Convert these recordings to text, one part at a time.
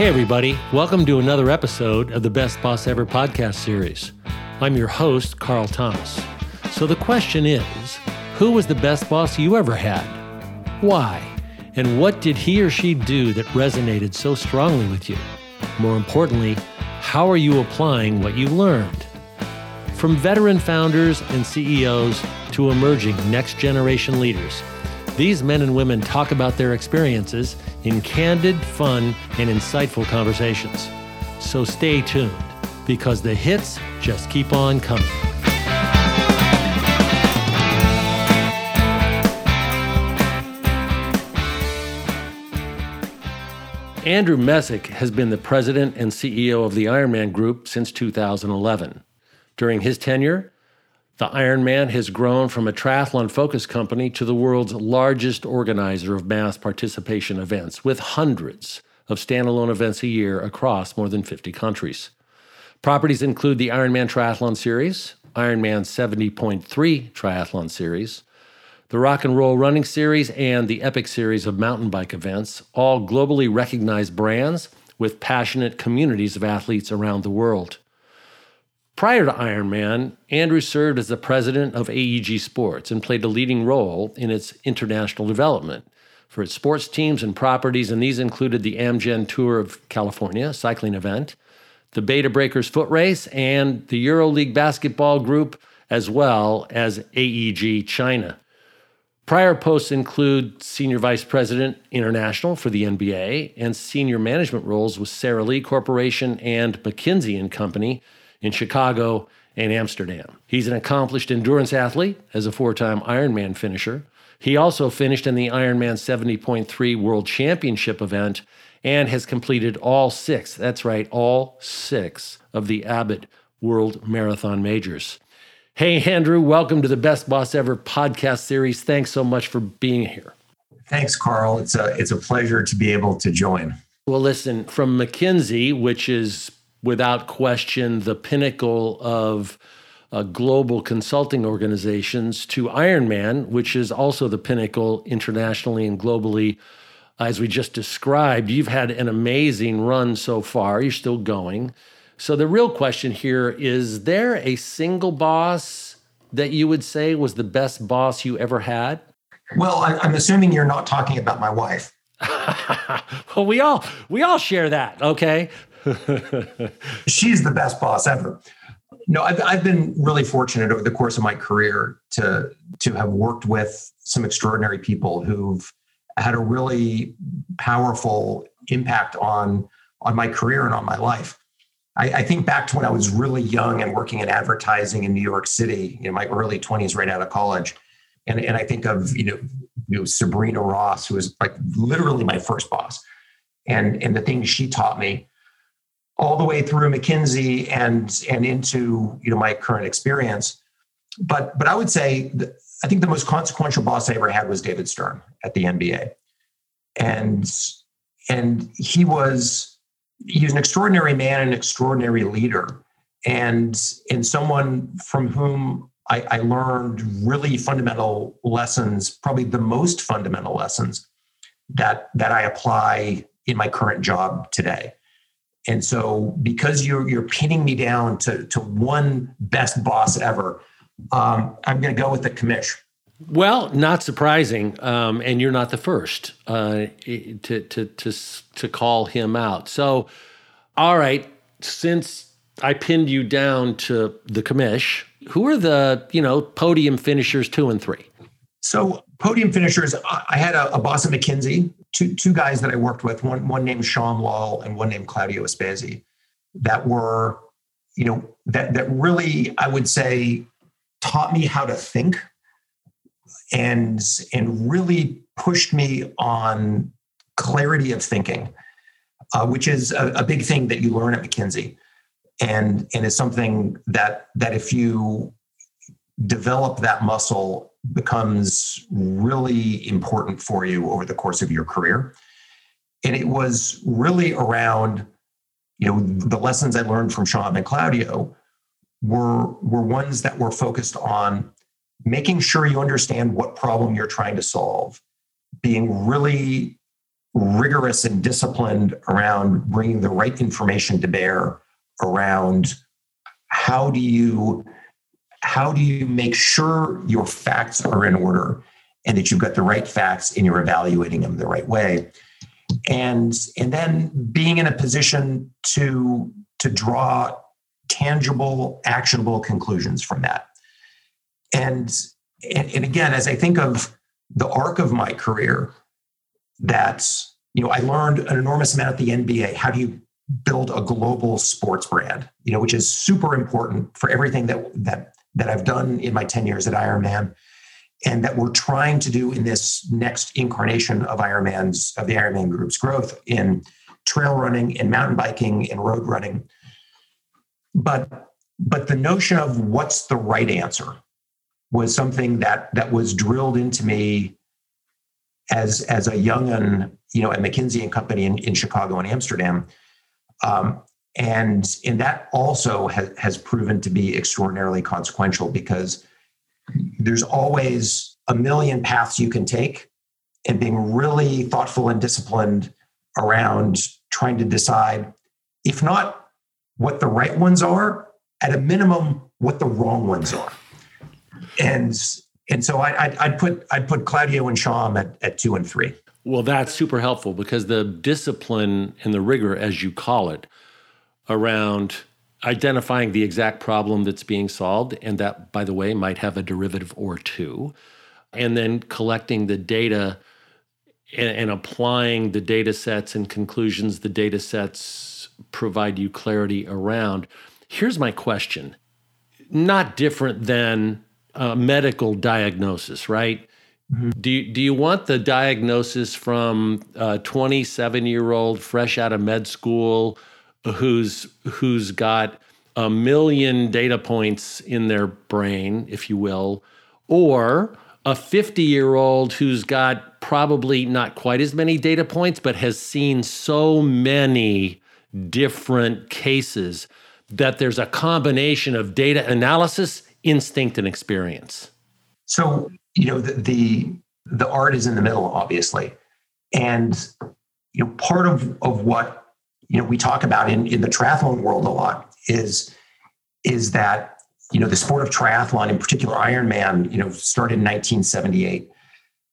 Hey, everybody. Welcome to another episode of the Best Boss Ever podcast series. I'm your host, Carl Thomas. So the question is who was the best boss you ever had? Why? And what did he or she do that resonated so strongly with you? More importantly, how are you applying what you learned? From veteran founders and CEOs to emerging next generation leaders, these men and women talk about their experiences in candid, fun, and insightful conversations. So stay tuned because the hits just keep on coming. Andrew Messick has been the president and CEO of the Ironman Group since 2011. During his tenure, the Ironman has grown from a triathlon focused company to the world's largest organizer of mass participation events, with hundreds of standalone events a year across more than 50 countries. Properties include the Ironman Triathlon Series, Ironman 70.3 Triathlon Series, the Rock and Roll Running Series, and the Epic Series of mountain bike events, all globally recognized brands with passionate communities of athletes around the world. Prior to Ironman, Andrew served as the president of AEG Sports and played a leading role in its international development for its sports teams and properties, and these included the Amgen Tour of California cycling event, the Bay to Breakers foot race, and the EuroLeague basketball group, as well as AEG China. Prior posts include Senior Vice President International for the NBA and senior management roles with Sara Lee Corporation and McKinsey and Company in Chicago and Amsterdam. He's an accomplished endurance athlete as a four time Ironman finisher. He also finished in the Ironman 70.3 World Championship event and has completed all six, that's right, all six of the Abbott World Marathon Majors. Hey, Andrew, welcome to the Best Boss Ever podcast series. Thanks so much for being here. Thanks, Carl. It's a, it's a pleasure to be able to join. Well, listen, from McKinsey, which is without question the pinnacle of uh, global consulting organizations to Ironman, which is also the pinnacle internationally and globally. As we just described, you've had an amazing run so far. You're still going. So, the real question here is there a single boss that you would say was the best boss you ever had? Well, I'm assuming you're not talking about my wife. well, we all we all share that, okay? She's the best boss ever. No, I've, I've been really fortunate over the course of my career to to have worked with some extraordinary people who've had a really powerful impact on on my career and on my life. I, I, think back to when I was really young and working in advertising in New York City, in my early 20s, right out of college. And, and I think of, you know, you know, Sabrina Ross, who was like literally my first boss. And, and the things she taught me all the way through McKinsey and and into you know my current experience. But but I would say I think the most consequential boss I ever had was David Stern at the NBA, and and he was he was an extraordinary man, and an extraordinary leader, and and someone from whom I, I learned really fundamental lessons, probably the most fundamental lessons that that I apply in my current job today. And so, because you're you're pinning me down to to one best boss ever, um, I'm going to go with the commish. Well, not surprising, um, and you're not the first uh, to to to to call him out. So, all right, since I pinned you down to the commish, who are the you know podium finishers two and three? So, podium finishers, I had a, a boss at McKinsey two two guys that I worked with, one one named Sean Lal and one named Claudio Espezi, that were, you know, that that really I would say taught me how to think and and really pushed me on clarity of thinking, uh, which is a, a big thing that you learn at McKinsey, and and is something that that if you develop that muscle becomes really important for you over the course of your career. And it was really around, you know, the lessons I learned from Sean and Claudio were, were ones that were focused on making sure you understand what problem you're trying to solve, being really rigorous and disciplined around bringing the right information to bear around how do you how do you make sure your facts are in order and that you've got the right facts and you're evaluating them the right way? And and then being in a position to to draw tangible actionable conclusions from that. And and, and again as i think of the arc of my career that's you know i learned an enormous amount at the nba how do you build a global sports brand? You know which is super important for everything that that that i've done in my 10 years at ironman and that we're trying to do in this next incarnation of ironman's of the ironman group's growth in trail running and mountain biking and road running but but the notion of what's the right answer was something that that was drilled into me as as a young un, you know, at McKinsey and Company in, in Chicago and Amsterdam. Um, and and that also has, has proven to be extraordinarily consequential because there's always a million paths you can take and being really thoughtful and disciplined around trying to decide if not what the right ones are at a minimum what the wrong ones are and and so I, I'd, I'd put I'd put Claudio and Sean at, at two and three. Well, that's super helpful because the discipline and the rigor, as you call it, around identifying the exact problem that's being solved, and that, by the way, might have a derivative or two, and then collecting the data and, and applying the data sets and conclusions the data sets provide you clarity around. Here's my question not different than uh, medical diagnosis, right? Mm-hmm. Do you, do you want the diagnosis from a 27 year old fresh out of med school who's who's got a million data points in their brain, if you will, or a 50 year old who's got probably not quite as many data points, but has seen so many different cases that there's a combination of data analysis instinct and experience? So, you know, the, the, the art is in the middle, obviously. And, you know, part of, of what, you know, we talk about in, in the triathlon world a lot is, is that, you know, the sport of triathlon, in particular Ironman, you know, started in 1978.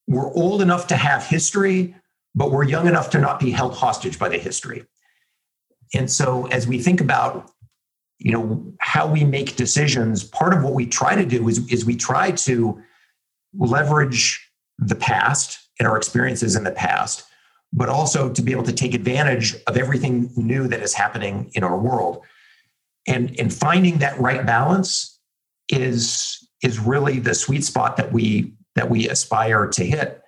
We're old enough to have history, but we're young enough to not be held hostage by the history. And so as we think about you know how we make decisions part of what we try to do is, is we try to leverage the past and our experiences in the past but also to be able to take advantage of everything new that is happening in our world. And and finding that right balance is is really the sweet spot that we that we aspire to hit.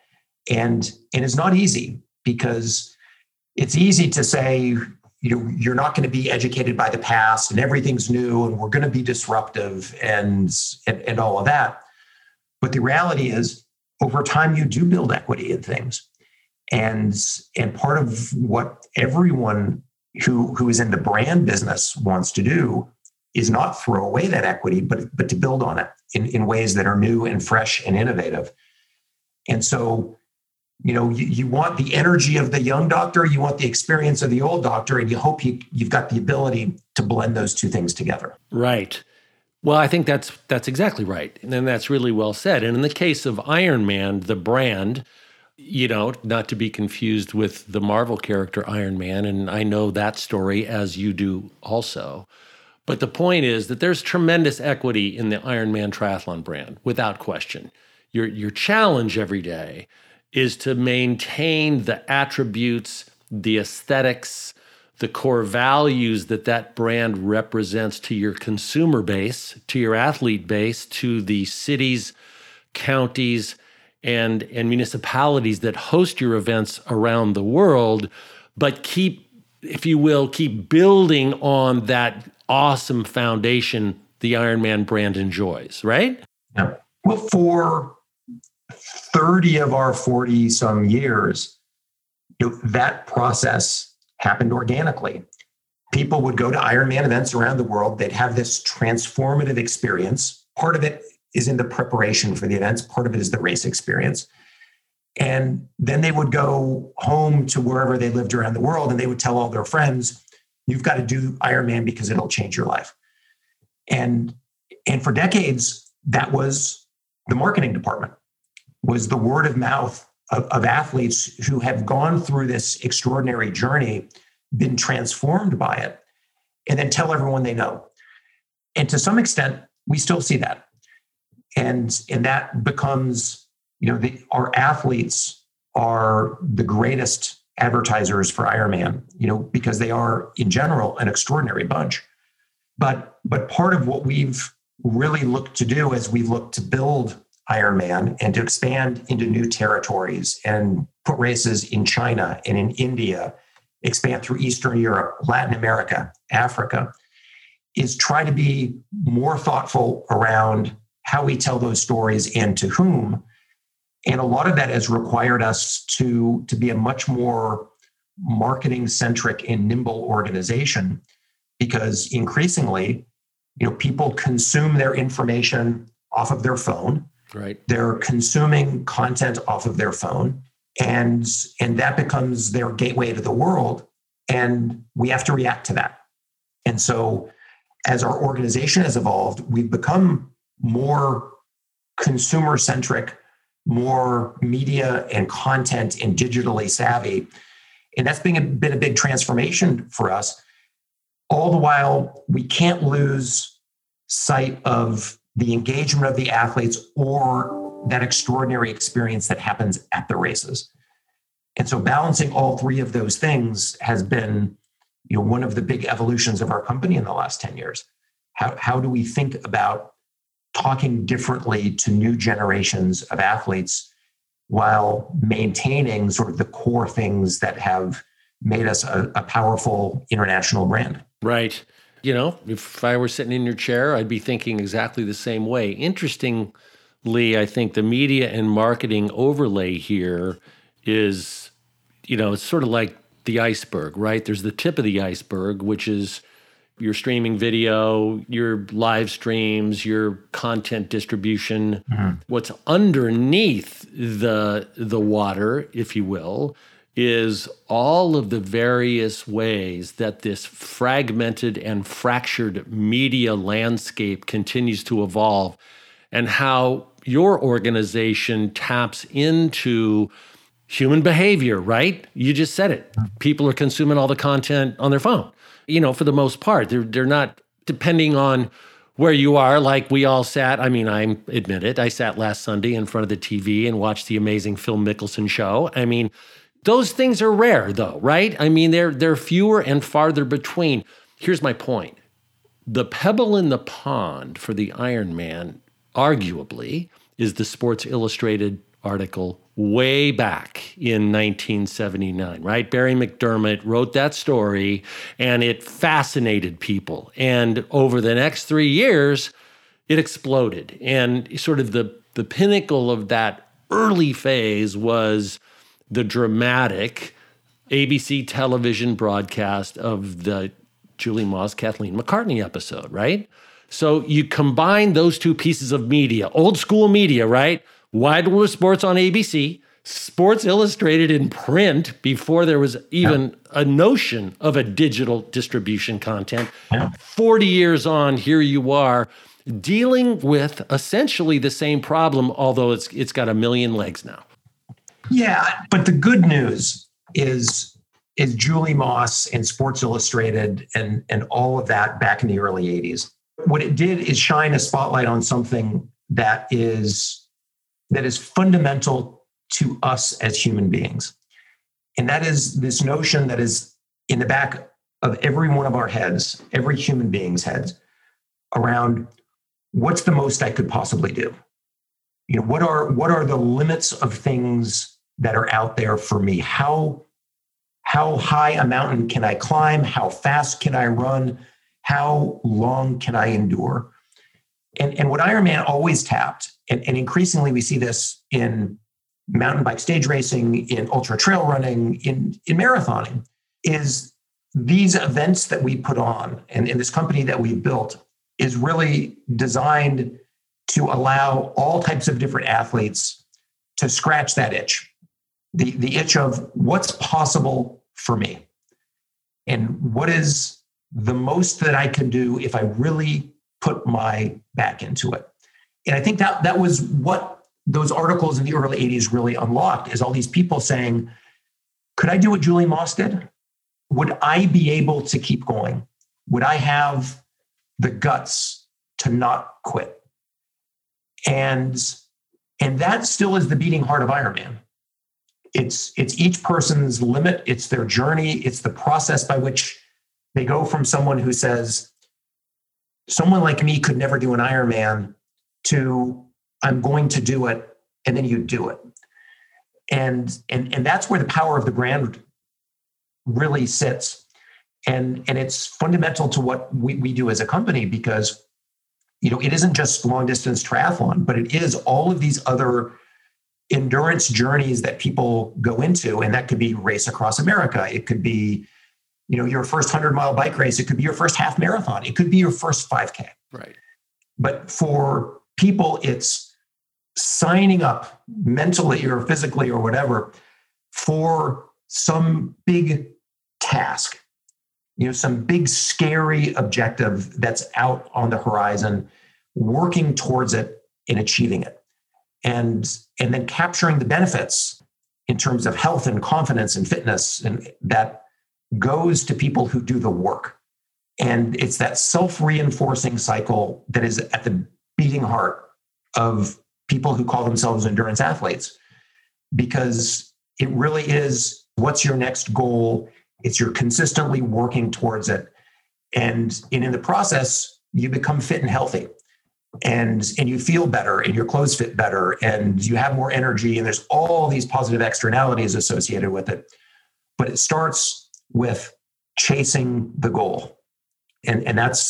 And and it's not easy because it's easy to say you know you're not going to be educated by the past and everything's new and we're going to be disruptive and, and and all of that. But the reality is over time you do build equity in things and and part of what everyone who who is in the brand business wants to do is not throw away that equity but but to build on it in, in ways that are new and fresh and innovative. And so you know you, you want the energy of the young doctor you want the experience of the old doctor and you hope you, you've got the ability to blend those two things together. Right. Well i think that's that's exactly right. And that's really well said. And in the case of iron man the brand you know not to be confused with the marvel character iron man and i know that story as you do also. But the point is that there's tremendous equity in the iron man triathlon brand without question. Your your challenge every day is to maintain the attributes, the aesthetics, the core values that that brand represents to your consumer base, to your athlete base, to the cities, counties, and, and municipalities that host your events around the world, but keep, if you will, keep building on that awesome foundation the Ironman brand enjoys, right? Yeah. Well, for 30 of our 40 some years, you know, that process happened organically. People would go to Ironman events around the world. They'd have this transformative experience. Part of it is in the preparation for the events, part of it is the race experience. And then they would go home to wherever they lived around the world and they would tell all their friends, you've got to do Ironman because it'll change your life. And and for decades, that was the marketing department, was the word of mouth of, of athletes who have gone through this extraordinary journey, been transformed by it, and then tell everyone they know. And to some extent, we still see that. And, and that becomes, you know, the, our athletes are the greatest advertisers for Ironman, you know, because they are in general an extraordinary bunch. But but part of what we've really looked to do as we look to build Ironman and to expand into new territories and put races in China and in India, expand through Eastern Europe, Latin America, Africa, is try to be more thoughtful around how we tell those stories and to whom. And a lot of that has required us to, to be a much more marketing centric and nimble organization because increasingly, you know, people consume their information off of their phone. Right. They're consuming content off of their phone and and that becomes their gateway to the world and we have to react to that. And so as our organization has evolved, we've become more consumer centric, more media and content and digitally savvy. And that's been a, been a big transformation for us. All the while, we can't lose sight of the engagement of the athletes or that extraordinary experience that happens at the races. And so balancing all three of those things has been you know, one of the big evolutions of our company in the last 10 years. How, how do we think about talking differently to new generations of athletes while maintaining sort of the core things that have made us a, a powerful international brand? Right. You know, if I were sitting in your chair, I'd be thinking exactly the same way. Interestingly, I think the media and marketing overlay here is, you know, it's sort of like the iceberg, right? There's the tip of the iceberg, which is your streaming video, your live streams, your content distribution. Mm-hmm. What's underneath the the water, if you will, is all of the various ways that this fragmented and fractured media landscape continues to evolve and how your organization taps into human behavior, right? You just said it. People are consuming all the content on their phone. You know, for the most part, they're they're not depending on where you are. Like we all sat. I mean, I admit it. I sat last Sunday in front of the TV and watched the amazing Phil Mickelson show. I mean, those things are rare, though, right? I mean, they're they're fewer and farther between. Here's my point: the pebble in the pond for the Ironman, arguably, is the Sports Illustrated article way back in 1979, right? Barry McDermott wrote that story and it fascinated people. And over the next three years, it exploded. And sort of the, the pinnacle of that early phase was the dramatic ABC television broadcast of the Julie Moss, Kathleen McCartney episode, right? So you combine those two pieces of media, old school media, right? Wide World Sports on ABC, Sports Illustrated in print before there was even yeah. a notion of a digital distribution content. Yeah. 40 years on, here you are dealing with essentially the same problem, although it's it's got a million legs now. Yeah, but the good news is is Julie Moss and Sports Illustrated and and all of that back in the early 80s. What it did is shine a spotlight on something that is that is fundamental to us as human beings. And that is this notion that is in the back of every one of our heads, every human being's heads, around what's the most I could possibly do? You know, what are what are the limits of things that are out there for me? How how high a mountain can I climb? How fast can I run? How long can I endure? And, and what Ironman always tapped and, and increasingly we see this in mountain bike stage racing, in ultra trail running, in, in marathoning, is these events that we put on and, in this company that we built is really designed to allow all types of different athletes to scratch that itch the, the itch of what's possible for me and what is the most that I can do if I really put my back into it. And I think that that was what those articles in the early 80s really unlocked is all these people saying, could I do what Julie Moss did? Would I be able to keep going? Would I have the guts to not quit? And and that still is the beating heart of Ironman. It's it's each person's limit, it's their journey, it's the process by which they go from someone who says, someone like me could never do an Ironman to I'm going to do it, and then you do it. And and and that's where the power of the brand really sits. And and it's fundamental to what we, we do as a company because you know it isn't just long distance triathlon, but it is all of these other endurance journeys that people go into. And that could be race across America. It could be you know your first 100 mile bike race it could be your first half marathon it could be your first 5k right but for people it's signing up mentally or physically or whatever for some big task you know some big scary objective that's out on the horizon working towards it and achieving it and and then capturing the benefits in terms of health and confidence and fitness and that goes to people who do the work. And it's that self reinforcing cycle that is at the beating heart of people who call themselves endurance athletes, because it really is what's your next goal? It's you're consistently working towards it. And, and in the process, you become fit and healthy and and you feel better and your clothes fit better and you have more energy and there's all these positive externalities associated with it but it starts with chasing the goal. And, and that's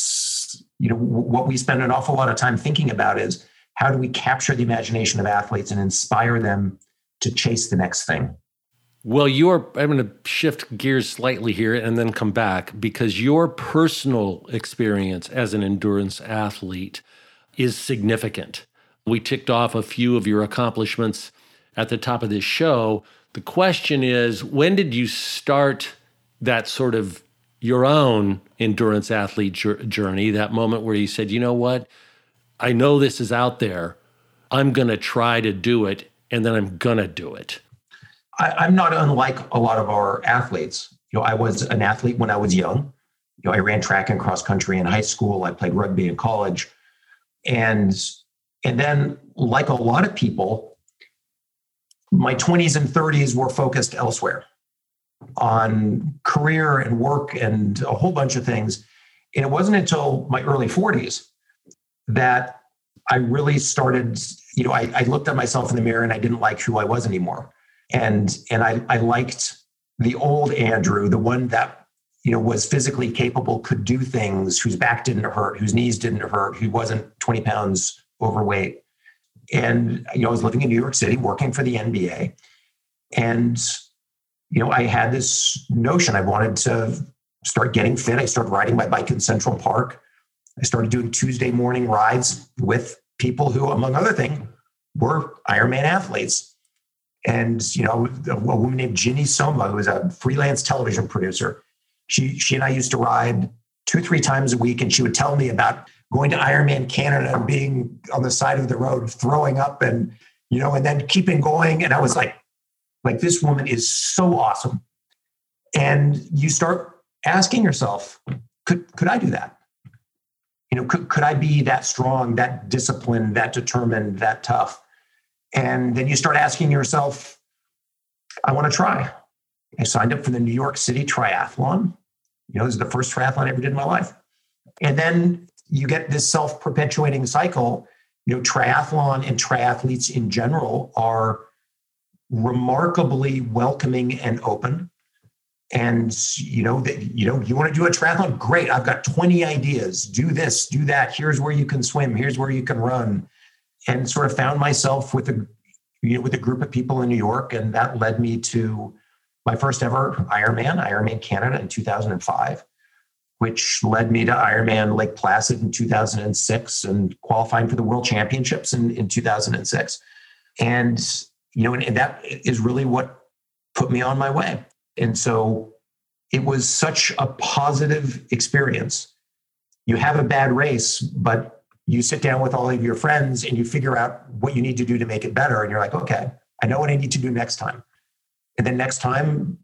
you know what we spend an awful lot of time thinking about is how do we capture the imagination of athletes and inspire them to chase the next thing? Well you're i'm going to shift gears slightly here and then come back because your personal experience as an endurance athlete is significant. We ticked off a few of your accomplishments at the top of this show. The question is when did you start that sort of your own endurance athlete journey, that moment where you said, you know what, I know this is out there. I'm going to try to do it, and then I'm going to do it. I, am not unlike a lot of our athletes. You know, I was an athlete when I was young. You know, I ran track and cross country in high school. I played rugby in college, and and then, like a lot of people, my 20s and 30s were focused elsewhere on career and work and a whole bunch of things. And it wasn't until my early 40s that I really started, you know, I, I, looked at myself in the mirror and I didn't like who I was anymore. And and I, I liked the old Andrew, the one that, you know, was physically capable, could do things, whose back didn't hurt, whose knees didn't hurt, who wasn't 20 pounds overweight. And you know, I was living in New York City, working for the NBA. And you know, I had this notion I wanted to start getting fit. I started riding my bike in Central Park. I started doing Tuesday morning rides with people who, among other things, were Ironman athletes. And you know, a, woman named Ginny Soma, who was a freelance television producer, she she and I used to ride two three times a week, and she would tell me about going to Ironman Canada and being on the side of the road, throwing up, and you know, and then keeping going. And I was like, like this woman is so awesome. And you start asking yourself, could could I do that? You know, could, could I be that strong, that disciplined, that determined, that tough? And then you start asking yourself, I want to try. I signed up for the New York City Triathlon. You know, this is the first triathlon I ever did in my life. And then you get this self perpetuating cycle. You know, triathlon and triathletes in general are remarkably welcoming and open. And you know that you know you want to do a triathlon, great. I've got 20 ideas. Do this, do that. Here's where you can swim. Here's where you can run. And sort of found myself with a you know with a group of people in New York, and that led me to my first ever Ironman, Ironman Canada in 2005, which led me to Ironman Lake Placid in 2006 and qualifying for the World Championships in, in 2006. And you know, and, and that is really what put me on my way. And so it was such a positive experience. You have a bad race, but you sit down with all of your friends and you figure out what you need to do to make it better. And you're like, okay, I know what I need to do next time. And then next time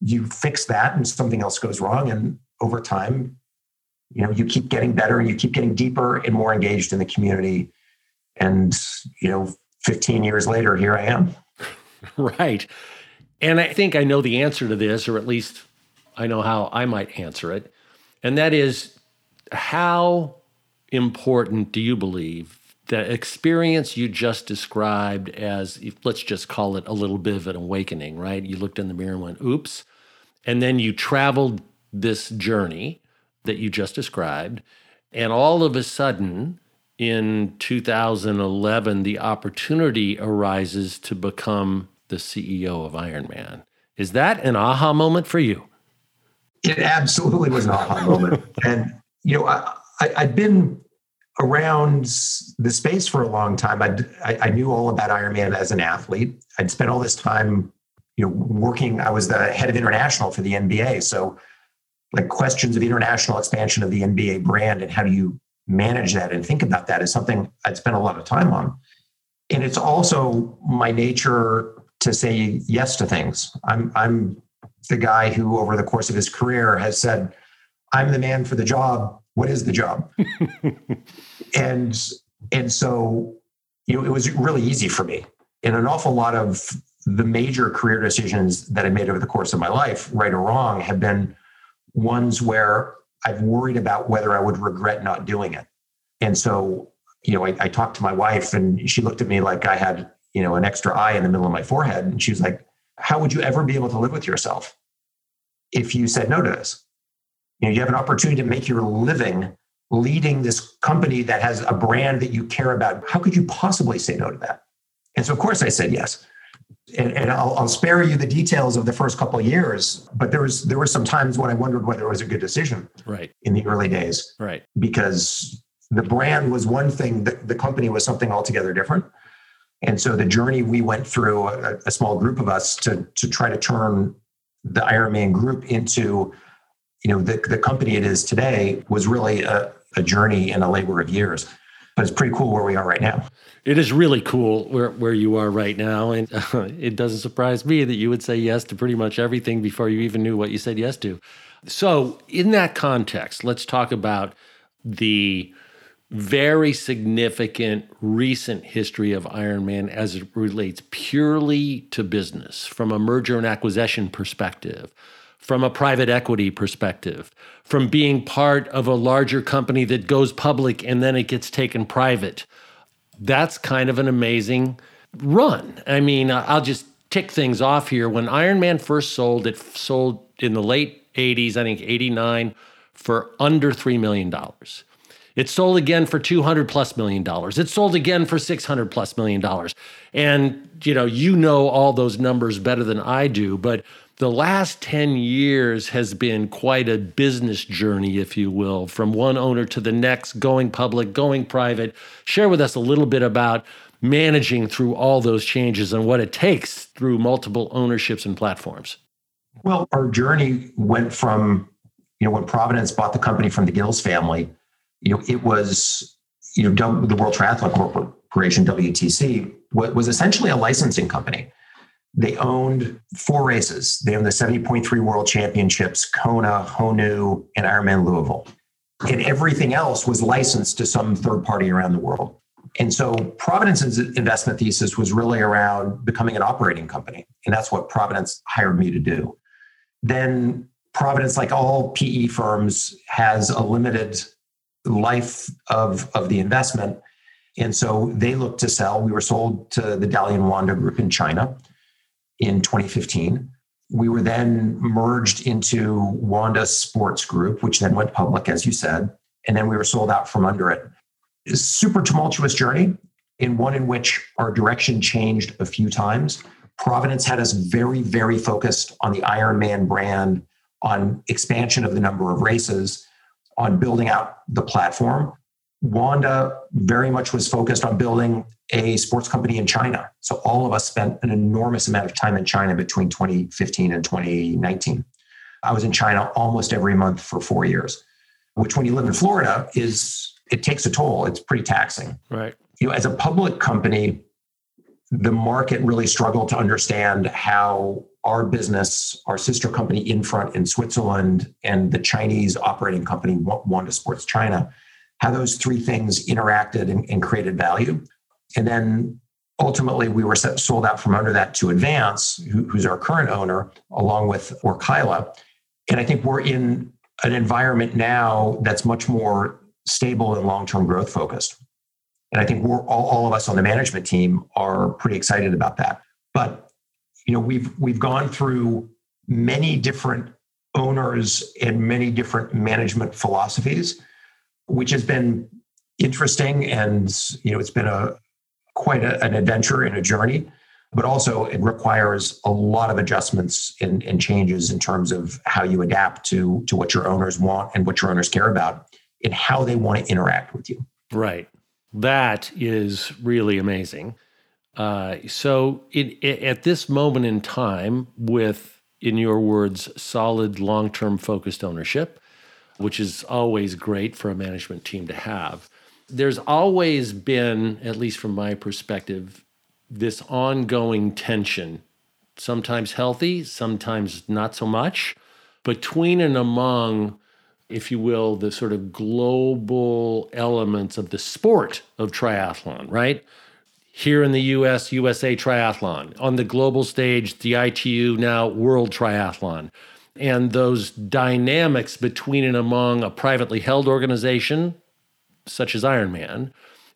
you fix that and something else goes wrong. And over time, you know, you keep getting better and you keep getting deeper and more engaged in the community. And, you know, 15 years later, here I am. Right. And I think I know the answer to this, or at least I know how I might answer it. And that is how important do you believe the experience you just described as, let's just call it a little bit of an awakening, right? You looked in the mirror and went, oops. And then you traveled this journey that you just described. And all of a sudden, in 2011, the opportunity arises to become the CEO of Ironman. Is that an aha moment for you? It absolutely was an aha moment. And, you know, I, I, I'd been around the space for a long time. I'd, I, I knew all about Ironman as an athlete. I'd spent all this time, you know, working. I was the head of international for the NBA. So, like questions of international expansion of the NBA brand and how do you manage that and think about that is something I'd spent a lot of time on. And it's also my nature to say yes to things. I'm I'm the guy who over the course of his career has said, I'm the man for the job what is the job and and so you know it was really easy for me and an awful lot of the major career decisions that i made over the course of my life right or wrong have been ones where i've worried about whether i would regret not doing it and so you know I, I talked to my wife and she looked at me like i had you know an extra eye in the middle of my forehead and she was like how would you ever be able to live with yourself if you said no to this you know, you have an opportunity to make your living leading this company that has a brand that you care about. How could you possibly say no to that? And so, of course, I said yes. And, and I'll, I'll, spare you the details of the first couple of years, but there was there were some times when I wondered whether it was a good decision. Right. In the early days. Right. Because the brand was one thing, the, the company was something altogether different. And so the journey we went through, a, a small group of us, to to try to turn the Ironman group into you know the, the company it is today was really a, a journey and a labor of years but it's pretty cool where we are right now. It is really cool where, where you are right now and uh, it doesn't surprise me that you would say yes to pretty much everything before you even knew what you said yes to. So in that context let's talk about the very significant recent history of Ironman as it relates purely to business from a merger and acquisition perspective from a private equity perspective, from being part of a larger company that goes public and then it gets taken private. That's kind of an amazing run. I mean, I'll just tick things off here. When Ironman first sold, it sold in the late 80s, I think 89, for under $3 million. It sold again for 200 plus million dollars. It sold again for 600 plus million dollars. And you know, you know all those numbers better than I do, but the last 10 years has been quite a business journey, if you will, from one owner to the next, going public, going private. Share with us a little bit about managing through all those changes and what it takes through multiple ownerships and platforms. Well, our journey went from, you know, when Providence bought the company from the Gills family, you know, it was, you know, the World Triathlon Corporation, WTC, was essentially a licensing company. They owned four races. They owned the 70.3 World Championships, Kona, Honu, and Ironman Louisville. And everything else was licensed to some third party around the world. And so Providence's investment thesis was really around becoming an operating company. And that's what Providence hired me to do. Then Providence, like all PE firms, has a limited life of, of the investment. And so they looked to sell. We were sold to the Dalian Wanda Group in China in 2015. We were then merged into Wanda Sports Group, which then went public, as you said, and then we were sold out from under it. super tumultuous journey, in one in which our direction changed a few times. Providence had us very, very focused on the Ironman brand, on expansion of the number of races, on building out the platform. Wanda very much was focused on building a sports company in China. So all of us spent an enormous amount of time in China between 2015 and 2019. I was in China almost every month for four years, which when you live in Florida is it takes a toll. It's pretty taxing. Right. You know, as a public company, the market really struggled to understand how our business, our sister company Infront in Switzerland, and the Chinese operating company Wanda Sports China, how those three things interacted and, and created value. And then ultimately, we were set, sold out from under that to Advance, who, who's our current owner, along with Orkila. And I think we're in an environment now that's much more stable and long-term growth focused. And I think we're all, all of us on the management team are pretty excited about that. But you know, we've we've gone through many different owners and many different management philosophies, which has been interesting and you know it's been a quite a, an adventure and a journey but also it requires a lot of adjustments and, and, changes in terms of how you adapt to to what your owners want and what your owners care about and how they want to interact with you. Right. That is really amazing. Uh, so, it, it, at this moment in time, with, in your words, solid long term focused ownership, which is always great for a management team to have, there's always been, at least from my perspective, this ongoing tension, sometimes healthy, sometimes not so much, between and among, if you will, the sort of global elements of the sport of triathlon, right? Here in the US, USA Triathlon. On the global stage, the ITU now World Triathlon. And those dynamics between and among a privately held organization, such as Ironman,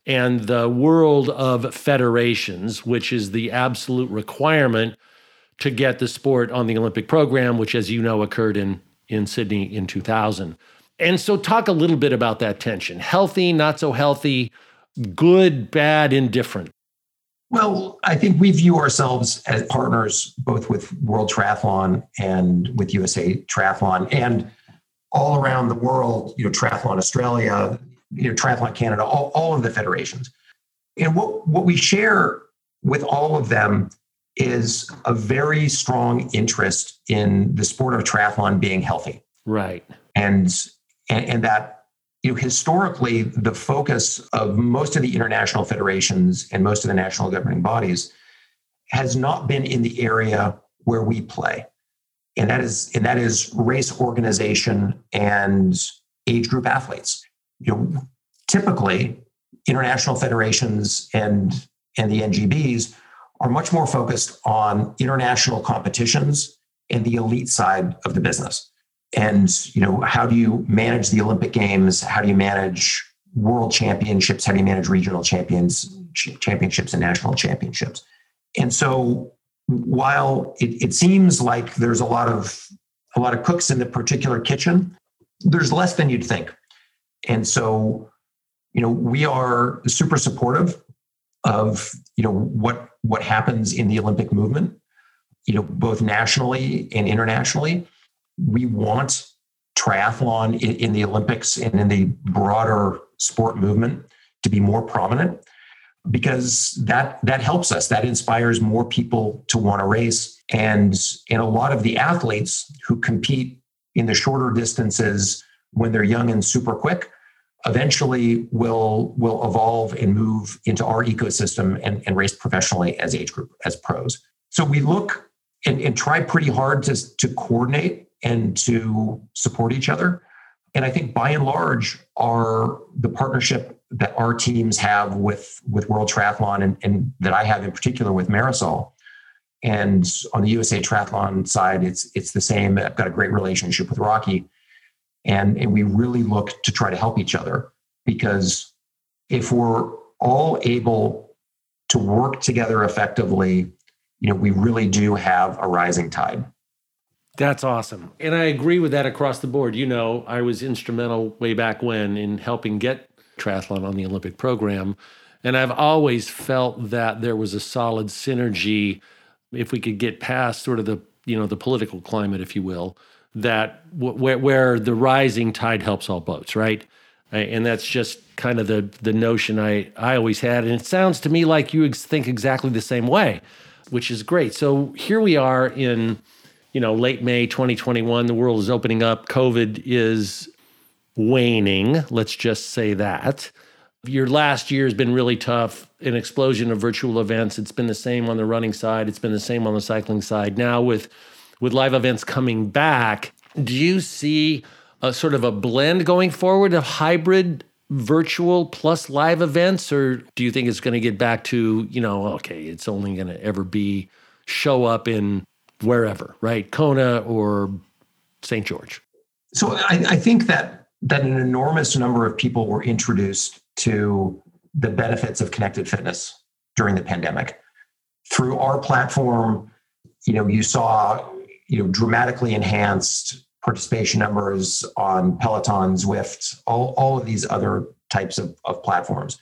and the world of federations, which is the absolute requirement to get the sport on the Olympic program, which, as you know, occurred in, in Sydney in 2000. And so, talk a little bit about that tension healthy, not so healthy, good, bad, indifferent. Well, I think we view ourselves as partners both with World Triathlon and with USA Triathlon and all around the world, you know, Triathlon Australia, you know, Triathlon Canada, all, all of the federations. And what, what we share with all of them is a very strong interest in the sport of triathlon being healthy. Right. And, and, and that, you know, historically, the focus of most of the international federations and most of the national governing bodies has not been in the area where we play. And that is, and that is race organization and age group athletes you know, typically international federations and and the NGBs are much more focused on international competitions and the elite side of the business. And you know, how do you manage the Olympic Games? How do you manage world championships? How do you manage regional champions championships and national championships? And so while it, it seems like there's a lot of a lot of cooks in the particular kitchen, there's less than you'd think. And so, you know, we are super supportive of, you know, what what happens in the Olympic movement, you know, both nationally and internationally. We want triathlon in, in the Olympics and in the broader sport movement to be more prominent because that that helps us. That inspires more people to want to race. And and a lot of the athletes who compete in the shorter distances when they're young and super quick eventually will will evolve and move into our ecosystem and, and race professionally as age group as pros. So we look and, and try pretty hard to, to coordinate and to support each other and i think by and large our the partnership that our teams have with with world triathlon and, and that i have in particular with marisol and on the usa triathlon side it's it's the same i've got a great relationship with rocky and, and we really look to try to help each other because if we're all able to work together effectively, you know, we really do have a rising tide. That's awesome. And I agree with that across the board. You know, I was instrumental way back when in helping get triathlon on the Olympic program. And I've always felt that there was a solid synergy if we could get past sort of the, you know, the political climate, if you will, that where, where the rising tide helps all boats, right? And that's just kind of the the notion I I always had. And it sounds to me like you think exactly the same way, which is great. So here we are in you know late May 2021. The world is opening up. COVID is waning. Let's just say that. Your last year has been really tough. An explosion of virtual events. It's been the same on the running side. It's been the same on the cycling side. Now with with live events coming back, do you see a sort of a blend going forward of hybrid virtual plus live events or do you think it's going to get back to you know okay it's only going to ever be show up in wherever right kona or st george so I, I, think that that an enormous number of people were introduced to the benefits of connected fitness during the pandemic through our platform you know you saw you know dramatically enhanced participation numbers on Peloton, Zwift, all, all of these other types of, of platforms.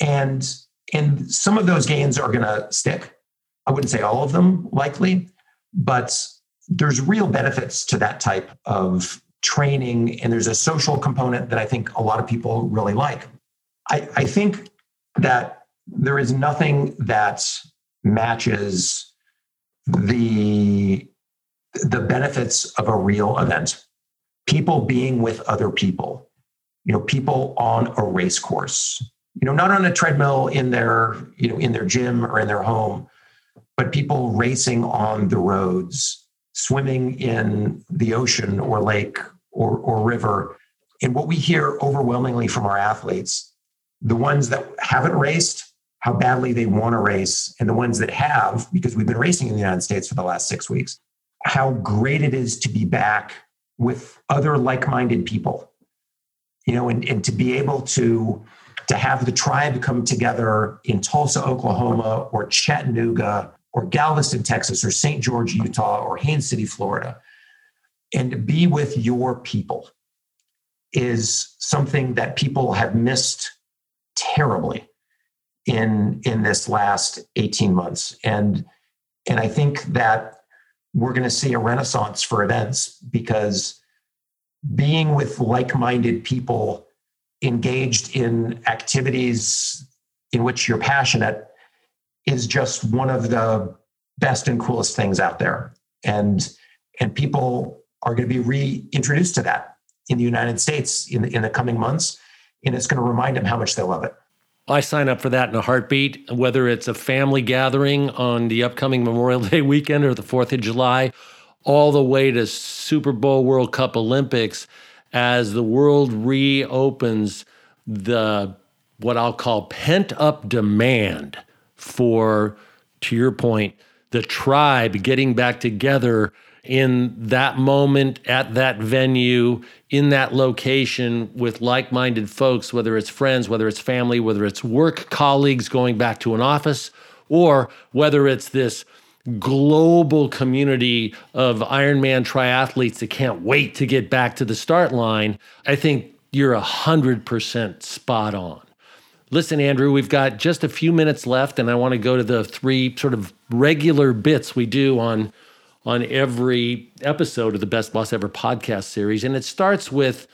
And, and some of those gains are going to stick. I wouldn't say all of them likely, but there's real benefits to that type of training. And there's a social component that I think a lot of people really like. I, I think that there is nothing that matches the the benefits of a real event people being with other people you know people on a race course you know not on a treadmill in their you know in their gym or in their home but people racing on the roads swimming in the ocean or lake or, or river. And what we hear overwhelmingly from our athletes the ones that haven't raced how badly they want to race and the ones that have because we've been racing in the united states for the last six weeks how great it is to be back with other like-minded people. You know and, and to be able to to have the tribe come together in tulsa oklahoma or chattanooga or galveston texas or st george utah or haines city florida and to be with your people is something that people have missed terribly in in this last 18 months. And and i think that we're going to see a renaissance for events because being with like-minded people engaged in activities in which you're passionate is just one of the best and coolest things out there. And and people are going to be reintroduced to that in the united states in the, in the coming months and it's going to remind them how much they love it. I sign up for that in a heartbeat, whether it's a family gathering on the upcoming Memorial Day weekend or the 4th of July, all the way to Super Bowl, World Cup, Olympics, as the world reopens the what I'll call pent up demand for, to your point, the tribe getting back together in that moment at that venue in that location with like minded folks, whether it's friends, whether it's family, whether it's work colleagues going back to an office, or whether it's this global community of Ironman triathletes that can't wait to get back to the start line, I think you're 100% spot on. Listen, Andrew, we've got just a few minutes left, and I want to go to the three sort of regular bits we do on on every episode of the Best Boss Ever podcast series. And it starts with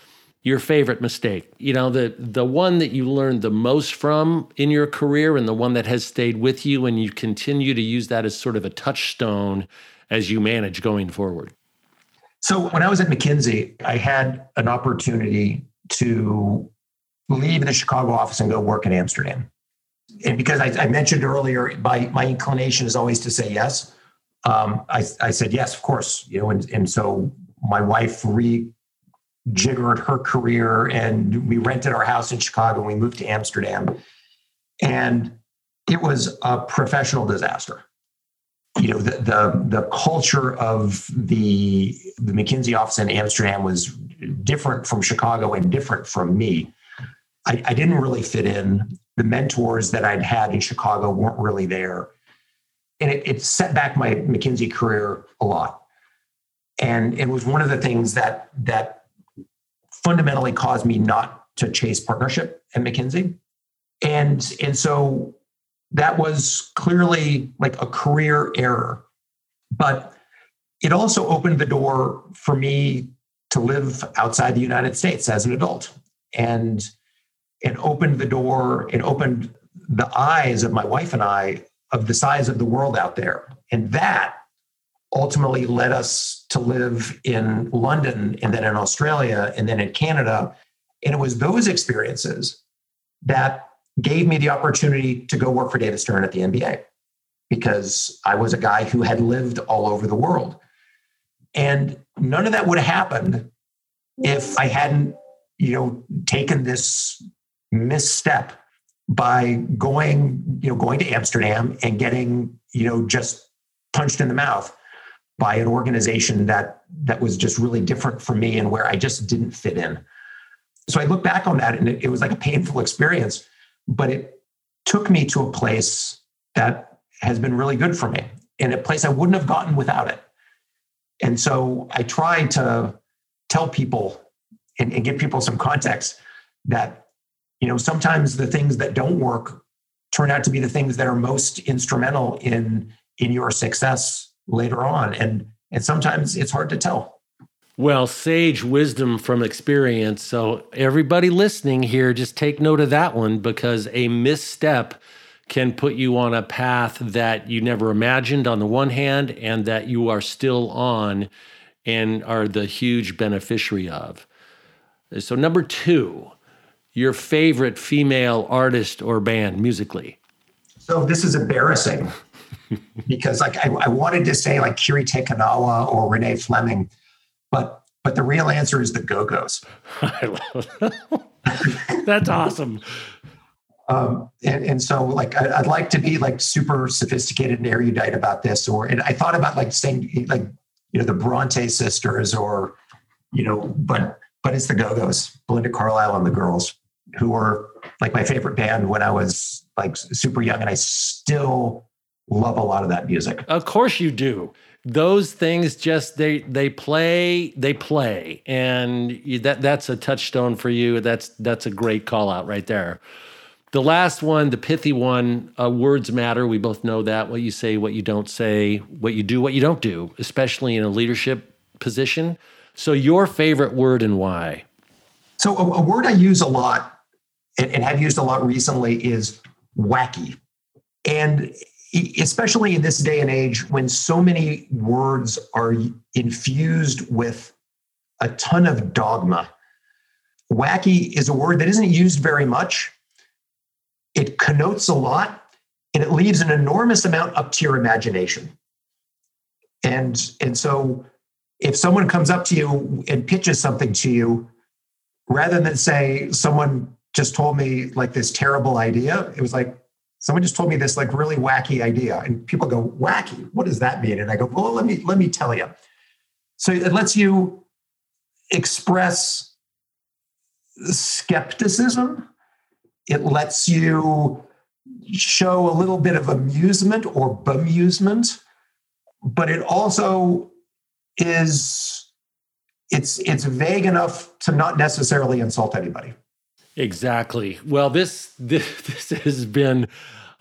your favorite mistake. You know, the the one that you learned the most from in your career and the one that has stayed with you and you continue to use that as sort of a touchstone as you manage going forward. So when I was at McKinsey, I had an opportunity to leave the Chicago office and go work in Amsterdam. And because I, I mentioned earlier, my, my inclination is always to say yes um, I, I said yes, of course. You know, and and so my wife rejiggered her career, and we rented our house in Chicago. and We moved to Amsterdam, and it was a professional disaster. You know, the the, the culture of the the McKinsey office in Amsterdam was different from Chicago and different from me. I, I didn't really fit in. The mentors that I'd had in Chicago weren't really there and it, it set back my McKinsey career a lot. And it was one of the things that that fundamentally caused me not to chase partnership at McKinsey. And, and so that was clearly like a career error. But it also opened the door for me to live outside the United States as an adult. and and opened the door and opened the eyes of my wife and I of the size of the world out there. And that ultimately led us to live in London and then in Australia and then in Canada. And it was those experiences that gave me the opportunity to go work for David Stern at the NBA because I was a guy who had lived all over the world. And none of that would have happened if I hadn't, you know, taken this misstep by going, you know, going to Amsterdam and getting, you know, just punched in the mouth by an organization that that was just really different for me and where I just didn't fit in. So I look back on that and it, it was like a painful experience, but it took me to a place that has been really good for me and a place I wouldn't have gotten without it. And so I try to tell people and, and give people some context that, you know, sometimes the things that don't work turn out to be the things that are most instrumental in in your success later on. And and sometimes it's hard to tell. Well, sage wisdom from experience. So, everybody listening here, just take note of that one because a misstep can put you on a path that you never imagined on the one hand and that you are still on and are the huge beneficiary of. So, number two, your favorite female artist or band musically? So, this is embarrassing because like I, I, wanted to say like Kiri Te Kanawa or Renee Fleming, but but the real answer is the Go Go's. That's awesome. Um, and, and so like I, would like to be like super sophisticated and erudite about this, or and I thought about like saying like you know the Bronte sisters or you know, but but it's the Go Go's, Belinda Carlisle and the girls, who were like my favorite band when I was like super young, and I still love a lot of that music. Of course you do. Those things just they they play they play, and that that's a touchstone for you. That's that's a great call out right there. The last one, the pithy one, uh, words matter. We both know that. What you say, what you don't say, what you do, what you don't do, especially in a leadership position. So, your favorite word and why? So, a, a word I use a lot and, and have used a lot recently is wacky. And especially in this day and age when so many words are infused with a ton of dogma, wacky is a word that isn't used very much it connotes a lot and it leaves an enormous amount up to your imagination. And, and so if someone comes up to you and pitches something to you, rather than say someone just told me like this terrible idea, it was like someone just told me this like really wacky idea. And people go, wacky, what does that mean? And I go, well, let me let me tell you. So it lets you express skepticism it lets you show a little bit of amusement or bemusement, but it also is it's it's vague enough to not necessarily insult anybody. Exactly. Well, this this, this has been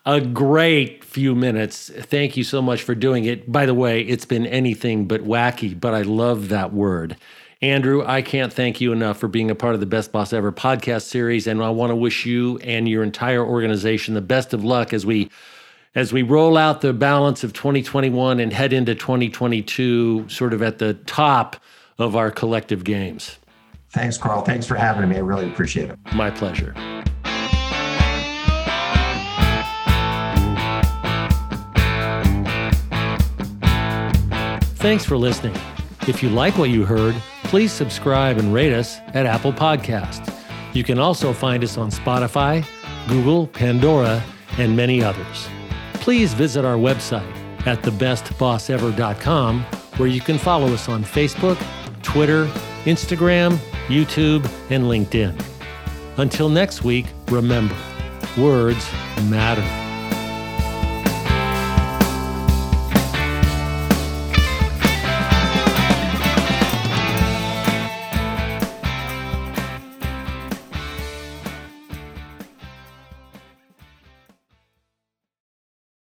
a great few minutes. Thank you so much for doing it. By the way, it's been anything but wacky, but I love that word. Andrew, I can't thank you enough for being a part of the Best Boss Ever podcast series, and I want to wish you and your entire organization the best of luck as we as we roll out the balance of 2021 and head into 2022, sort of at the top of our collective games. Thanks, Carl. Thanks for having me. I really appreciate it. My pleasure. Thanks for listening. If you like what you heard, please subscribe and rate us at Apple Podcast. You can also find us on Spotify, Google, Pandora, and many others. Please visit our website at thebestbossever.com where you can follow us on Facebook, Twitter, Instagram, YouTube, and LinkedIn. Until next week, remember, words matter.